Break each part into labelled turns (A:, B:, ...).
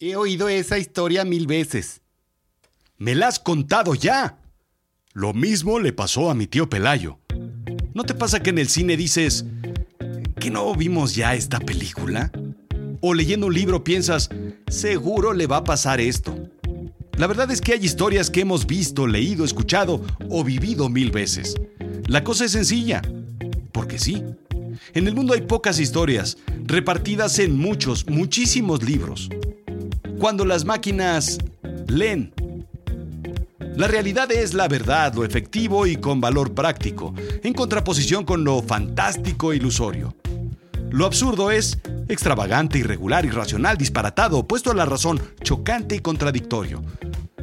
A: He oído esa historia mil veces.
B: Me la has contado ya. Lo mismo le pasó a mi tío Pelayo. ¿No te pasa que en el cine dices, ¿que no vimos ya esta película? O leyendo un libro piensas, seguro le va a pasar esto. La verdad es que hay historias que hemos visto, leído, escuchado o vivido mil veces. La cosa es sencilla, porque sí. En el mundo hay pocas historias, repartidas en muchos, muchísimos libros. Cuando las máquinas leen, la realidad es la verdad, lo efectivo y con valor práctico, en contraposición con lo fantástico e ilusorio. Lo absurdo es extravagante, irregular, irracional, disparatado, opuesto a la razón, chocante y contradictorio.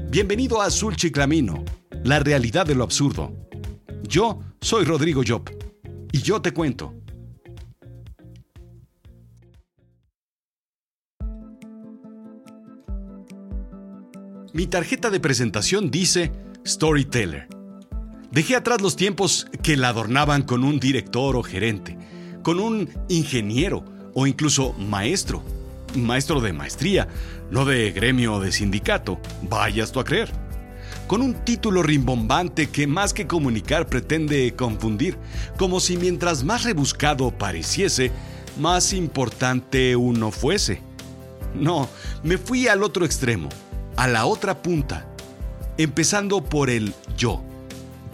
B: Bienvenido a Azul Chiclamino, la realidad de lo absurdo. Yo soy Rodrigo Job y yo te cuento. Mi tarjeta de presentación dice Storyteller. Dejé atrás los tiempos que la adornaban con un director o gerente, con un ingeniero o incluso maestro. Maestro de maestría, no de gremio o de sindicato, vayas tú a creer. Con un título rimbombante que más que comunicar pretende confundir, como si mientras más rebuscado pareciese, más importante uno fuese. No, me fui al otro extremo a la otra punta, empezando por el yo.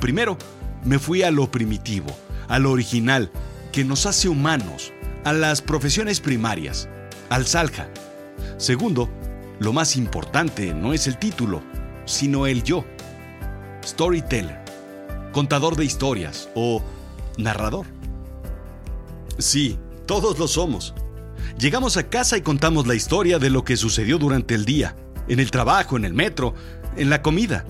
B: Primero, me fui a lo primitivo, a lo original, que nos hace humanos, a las profesiones primarias, al salja. Segundo, lo más importante no es el título, sino el yo. Storyteller, contador de historias o narrador. Sí, todos lo somos. Llegamos a casa y contamos la historia de lo que sucedió durante el día en el trabajo, en el metro, en la comida.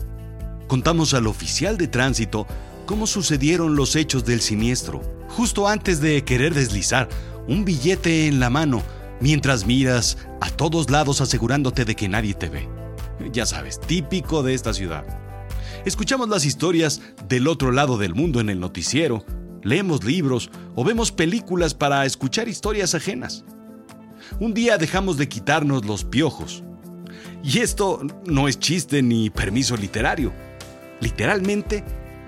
B: Contamos al oficial de tránsito cómo sucedieron los hechos del siniestro, justo antes de querer deslizar un billete en la mano mientras miras a todos lados asegurándote de que nadie te ve. Ya sabes, típico de esta ciudad. Escuchamos las historias del otro lado del mundo en el noticiero, leemos libros o vemos películas para escuchar historias ajenas. Un día dejamos de quitarnos los piojos y esto no es chiste ni permiso literario. Literalmente,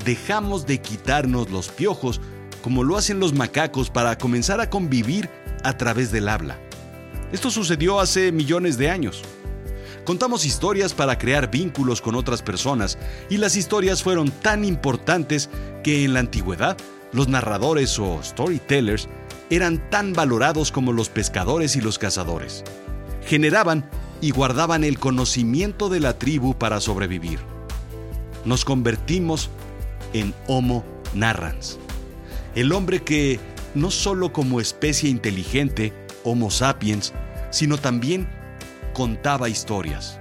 B: dejamos de quitarnos los piojos como lo hacen los macacos para comenzar a convivir a través del habla. Esto sucedió hace millones de años. Contamos historias para crear vínculos con otras personas y las historias fueron tan importantes que en la antigüedad los narradores o storytellers eran tan valorados como los pescadores y los cazadores. Generaban y guardaban el conocimiento de la tribu para sobrevivir. Nos convertimos en Homo narrans, el hombre que no solo como especie inteligente, Homo sapiens, sino también contaba historias.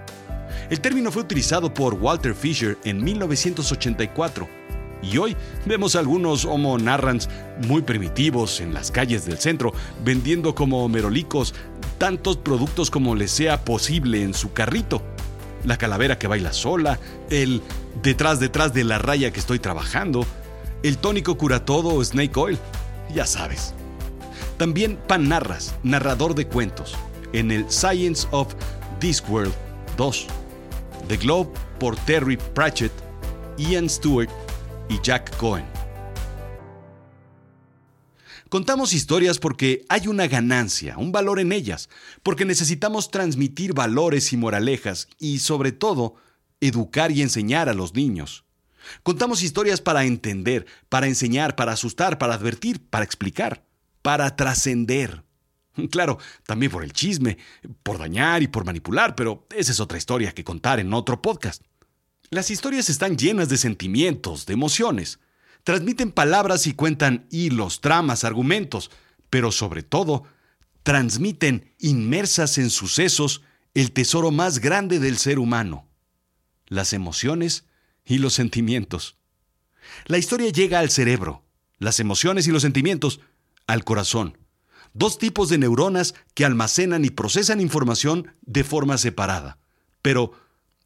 B: El término fue utilizado por Walter Fisher en 1984 y hoy vemos algunos Homo narrans muy primitivos en las calles del centro, vendiendo como merolicos tantos productos como les sea posible en su carrito. La calavera que baila sola, el detrás detrás de la raya que estoy trabajando, el tónico cura todo Snake Oil, ya sabes. También Pan Narras, narrador de cuentos, en el Science of Discworld 2. The Globe por Terry Pratchett, Ian Stewart y Jack Cohen. Contamos historias porque hay una ganancia, un valor en ellas, porque necesitamos transmitir valores y moralejas y, sobre todo, educar y enseñar a los niños. Contamos historias para entender, para enseñar, para asustar, para advertir, para explicar, para trascender. Claro, también por el chisme, por dañar y por manipular, pero esa es otra historia que contar en otro podcast. Las historias están llenas de sentimientos, de emociones. Transmiten palabras y cuentan hilos, tramas, argumentos, pero sobre todo, transmiten inmersas en sucesos el tesoro más grande del ser humano, las emociones y los sentimientos. La historia llega al cerebro, las emociones y los sentimientos al corazón, dos tipos de neuronas que almacenan y procesan información de forma separada. Pero,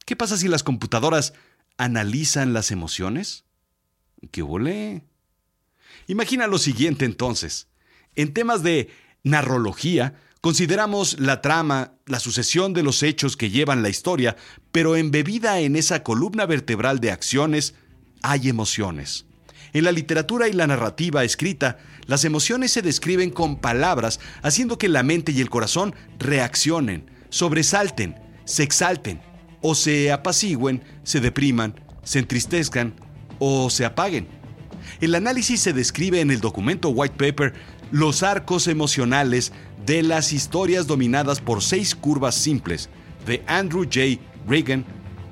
B: ¿Qué pasa si las computadoras analizan las emociones? ¿Qué volé? Imagina lo siguiente entonces. En temas de narrología, Consideramos la trama, la sucesión de los hechos que llevan la historia, pero embebida en esa columna vertebral de acciones hay emociones. En la literatura y la narrativa escrita, las emociones se describen con palabras, haciendo que la mente y el corazón reaccionen, sobresalten, se exalten, o se apacigüen, se depriman, se entristezcan o se apaguen. El análisis se describe en el documento White Paper los arcos emocionales de las historias dominadas por seis curvas simples de Andrew J. Reagan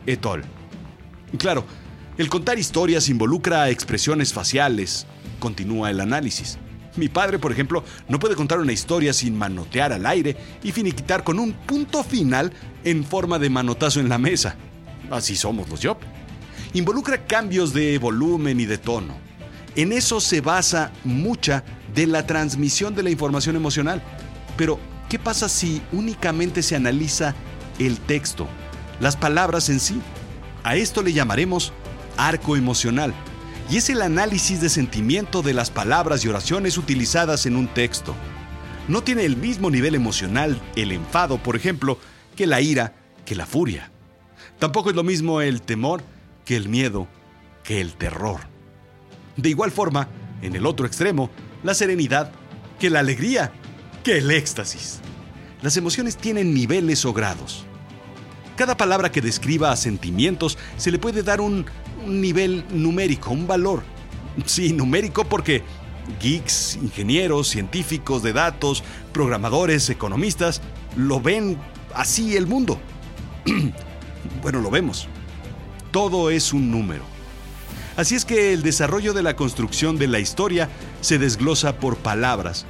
B: et al. Claro, el contar historias involucra expresiones faciales, continúa el análisis. Mi padre, por ejemplo, no puede contar una historia sin manotear al aire y finiquitar con un punto final en forma de manotazo en la mesa. Así somos los Job. Involucra cambios de volumen y de tono. En eso se basa mucha de la transmisión de la información emocional. Pero, ¿qué pasa si únicamente se analiza el texto, las palabras en sí? A esto le llamaremos arco emocional, y es el análisis de sentimiento de las palabras y oraciones utilizadas en un texto. No tiene el mismo nivel emocional el enfado, por ejemplo, que la ira, que la furia. Tampoco es lo mismo el temor que el miedo, que el terror. De igual forma, en el otro extremo, la serenidad que la alegría, que el éxtasis. Las emociones tienen niveles o grados. Cada palabra que describa sentimientos se le puede dar un, nivel numérico, un valor. Sí, numérico porque geeks, ingenieros, científicos de datos, programadores, economistas, lo ven así el mundo. bueno, lo vemos. Todo es un número. Así es que el desarrollo de la construcción de la historia se desglosa por palabras,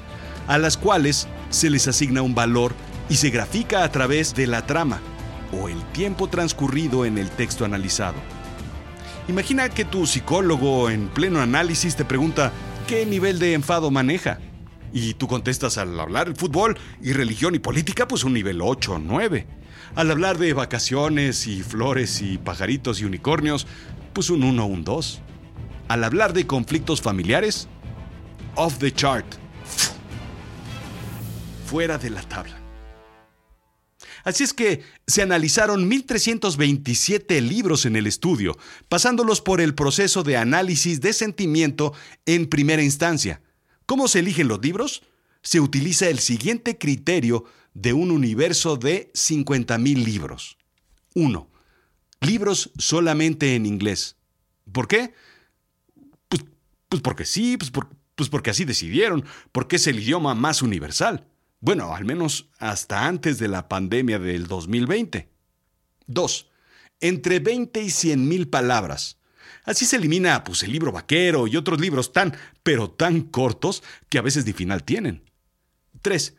B: a las cuales se les asigna un valor y se grafica a través de la trama o el tiempo transcurrido en el texto analizado. Imagina que tu psicólogo en pleno análisis te pregunta qué nivel de enfado maneja. Y tú contestas al hablar de fútbol y religión y política, pues un nivel 8 o 9. Al hablar de vacaciones y flores y pajaritos y unicornios, pues un 1 o un 2. Al hablar de conflictos familiares, off the chart. Fuera de la tabla. Así es que se analizaron 1.327 libros en el estudio, pasándolos por el proceso de análisis de sentimiento en primera instancia. ¿Cómo se eligen los libros? Se utiliza el siguiente criterio de un universo de 50.000 libros. 1. Libros solamente en inglés. ¿Por qué? Pues, pues porque sí, pues, pues porque así decidieron, porque es el idioma más universal. Bueno, al menos hasta antes de la pandemia del 2020. 2. Entre 20 y 100 mil palabras. Así se elimina pues, el libro vaquero y otros libros tan, pero tan cortos que a veces ni final tienen. 3.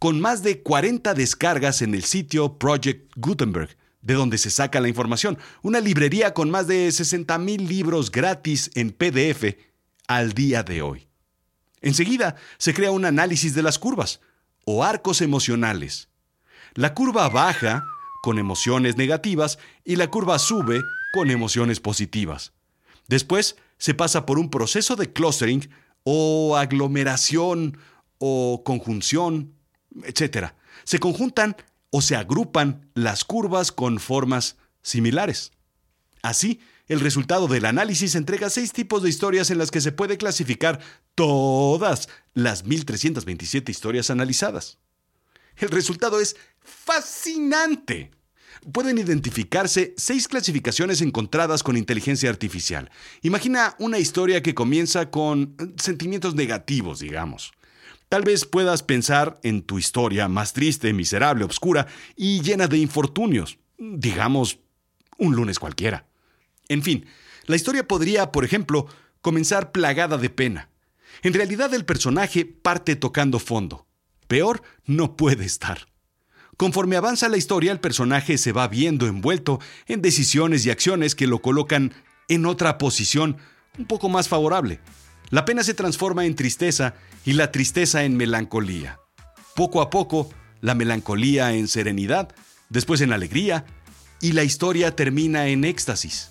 B: Con más de 40 descargas en el sitio Project Gutenberg, de donde se saca la información. Una librería con más de 60 mil libros gratis en PDF al día de hoy. Enseguida se crea un análisis de las curvas o arcos emocionales. La curva baja con emociones negativas y la curva sube con emociones positivas. Después se pasa por un proceso de clustering o aglomeración o conjunción, etc. Se conjuntan o se agrupan las curvas con formas similares. Así, el resultado del análisis entrega seis tipos de historias en las que se puede clasificar todas las 1327 historias analizadas. El resultado es fascinante. Pueden identificarse seis clasificaciones encontradas con inteligencia artificial. Imagina una historia que comienza con sentimientos negativos, digamos. Tal vez puedas pensar en tu historia más triste, miserable, oscura y llena de infortunios. Digamos, un lunes cualquiera. En fin, la historia podría, por ejemplo, comenzar plagada de pena. En realidad el personaje parte tocando fondo. Peor no puede estar. Conforme avanza la historia, el personaje se va viendo envuelto en decisiones y acciones que lo colocan en otra posición un poco más favorable. La pena se transforma en tristeza y la tristeza en melancolía. Poco a poco, la melancolía en serenidad, después en alegría, y la historia termina en éxtasis.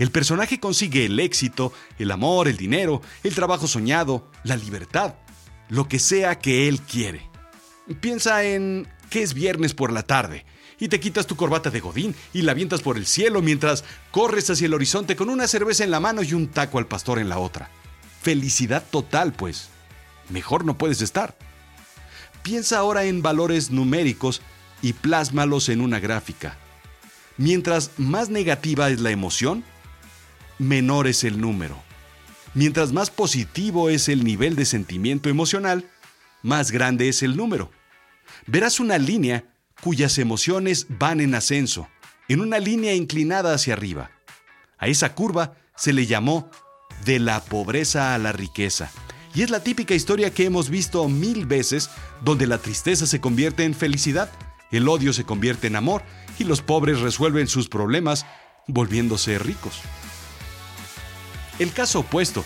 B: El personaje consigue el éxito, el amor, el dinero, el trabajo soñado, la libertad, lo que sea que él quiere. Piensa en que es viernes por la tarde y te quitas tu corbata de godín y la avientas por el cielo mientras corres hacia el horizonte con una cerveza en la mano y un taco al pastor en la otra. Felicidad total, pues. Mejor no puedes estar. Piensa ahora en valores numéricos y plásmalos en una gráfica. Mientras más negativa es la emoción, menor es el número. Mientras más positivo es el nivel de sentimiento emocional, más grande es el número. Verás una línea cuyas emociones van en ascenso, en una línea inclinada hacia arriba. A esa curva se le llamó de la pobreza a la riqueza. Y es la típica historia que hemos visto mil veces, donde la tristeza se convierte en felicidad, el odio se convierte en amor y los pobres resuelven sus problemas volviéndose ricos. El caso opuesto,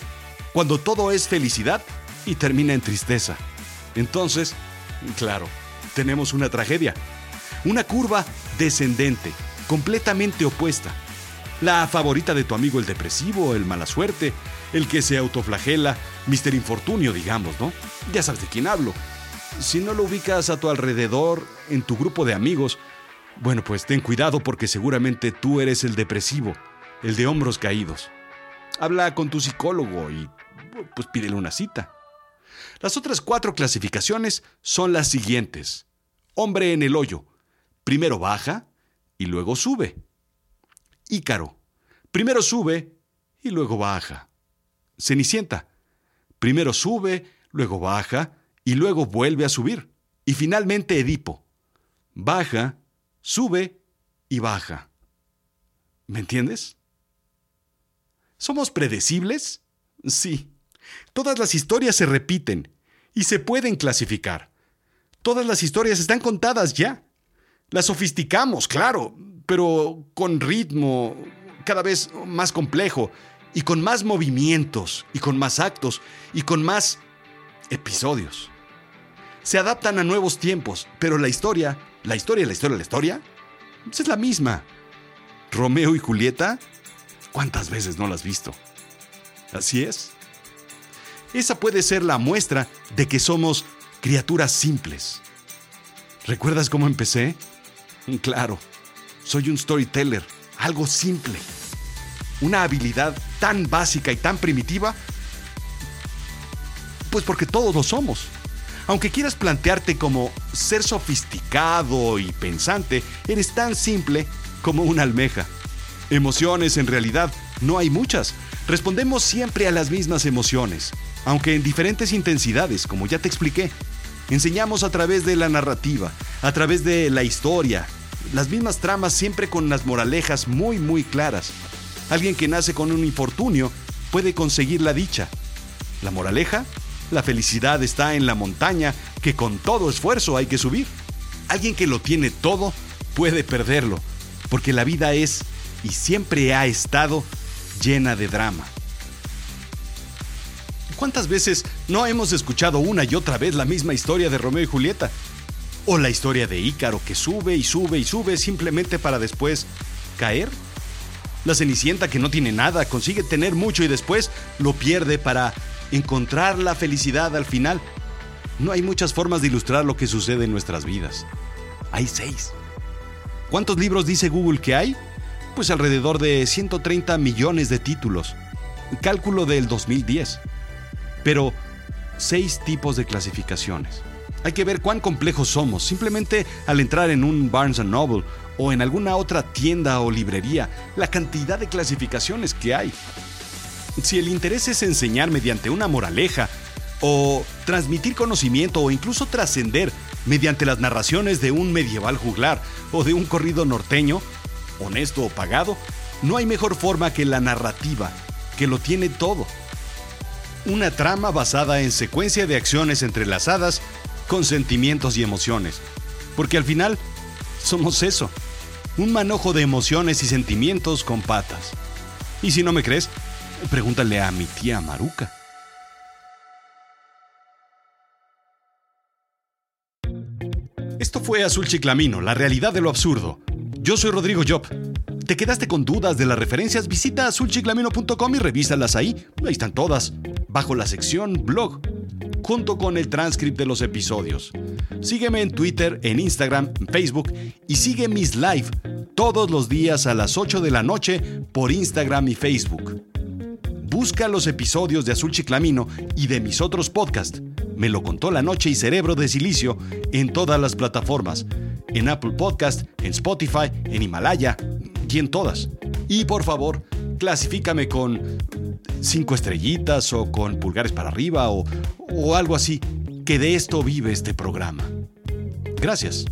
B: cuando todo es felicidad y termina en tristeza. Entonces, claro, tenemos una tragedia. Una curva descendente, completamente opuesta. La favorita de tu amigo el depresivo, el mala suerte, el que se autoflagela, Mister Infortunio, digamos, ¿no? Ya sabes de quién hablo. Si no lo ubicas a tu alrededor, en tu grupo de amigos, bueno, pues ten cuidado porque seguramente tú eres el depresivo, el de hombros caídos. Habla con tu psicólogo y pues pídele una cita. Las otras cuatro clasificaciones son las siguientes. Hombre en el hoyo. Primero baja y luego sube. Ícaro. Primero sube y luego baja. Cenicienta. Primero sube, luego baja y luego vuelve a subir. Y finalmente Edipo. Baja, sube y baja. ¿Me entiendes? ¿Somos predecibles? Sí. Todas las historias se repiten y se pueden clasificar. Todas las historias están contadas ya. Las sofisticamos, claro, pero con ritmo cada vez más complejo y con más movimientos y con más actos y con más episodios. Se adaptan a nuevos tiempos, pero la historia, la historia, la historia, la historia, pues es la misma. Romeo y Julieta, ¿cuántas veces no la has visto? Así es. Esa puede ser la muestra de que somos criaturas simples. ¿Recuerdas cómo empecé? Claro, soy un storyteller, algo simple. Una habilidad tan básica y tan primitiva, pues porque todos lo somos. Aunque quieras plantearte como ser sofisticado y pensante, eres tan simple como una almeja. Emociones en realidad no hay muchas. Respondemos siempre a las mismas emociones aunque en diferentes intensidades, como ya te expliqué. Enseñamos a través de la narrativa, a través de la historia, las mismas tramas siempre con las moralejas muy muy claras. Alguien que nace con un infortunio puede conseguir la dicha. La moraleja, la felicidad está en la montaña que con todo esfuerzo hay que subir. Alguien que lo tiene todo puede perderlo, porque la vida es y siempre ha estado llena de drama. ¿Cuántas veces no hemos escuchado una y otra vez la misma historia de Romeo y Julieta? ¿O la historia de Ícaro que sube y sube y sube simplemente para después caer? La Cenicienta que no tiene nada, consigue tener mucho y después lo pierde para encontrar la felicidad al final. No hay muchas formas de ilustrar lo que sucede en nuestras vidas. Hay seis. ¿Cuántos libros dice Google que hay? Pues alrededor de 130 millones de títulos. Cálculo del 2010 pero seis tipos de clasificaciones. Hay que ver cuán complejos somos. Simplemente al entrar en un Barnes Noble o en alguna otra tienda o librería, la cantidad de clasificaciones que hay. Si el interés es enseñar mediante una moraleja, o transmitir conocimiento o incluso trascender mediante las narraciones de un medieval juglar o de un corrido norteño, honesto o pagado, no hay mejor forma que la narrativa, que lo tiene todo una trama basada en secuencia de acciones entrelazadas con sentimientos y emociones. Porque al final somos eso, un manojo de emociones y sentimientos con patas. Y si no me crees, pregúntale a mi tía Maruca. Esto fue Azul Chiclamino, la realidad de lo absurdo. Yo soy Rodrigo Job. ¿Te quedaste con dudas de las referencias? Visita azulchiclamino.com y revísalas ahí. Ahí están todas bajo la sección blog, junto con el transcript de los episodios. Sígueme en Twitter, en Instagram, en Facebook y sigue mis live todos los días a las 8 de la noche por Instagram y Facebook. Busca los episodios de Azul Chiclamino y de mis otros podcasts. Me lo contó la noche y Cerebro de Silicio en todas las plataformas. En Apple Podcast, en Spotify, en Himalaya y en todas. Y por favor, clasifícame con cinco estrellitas o con pulgares para arriba o, o algo así, que de esto vive este programa. Gracias.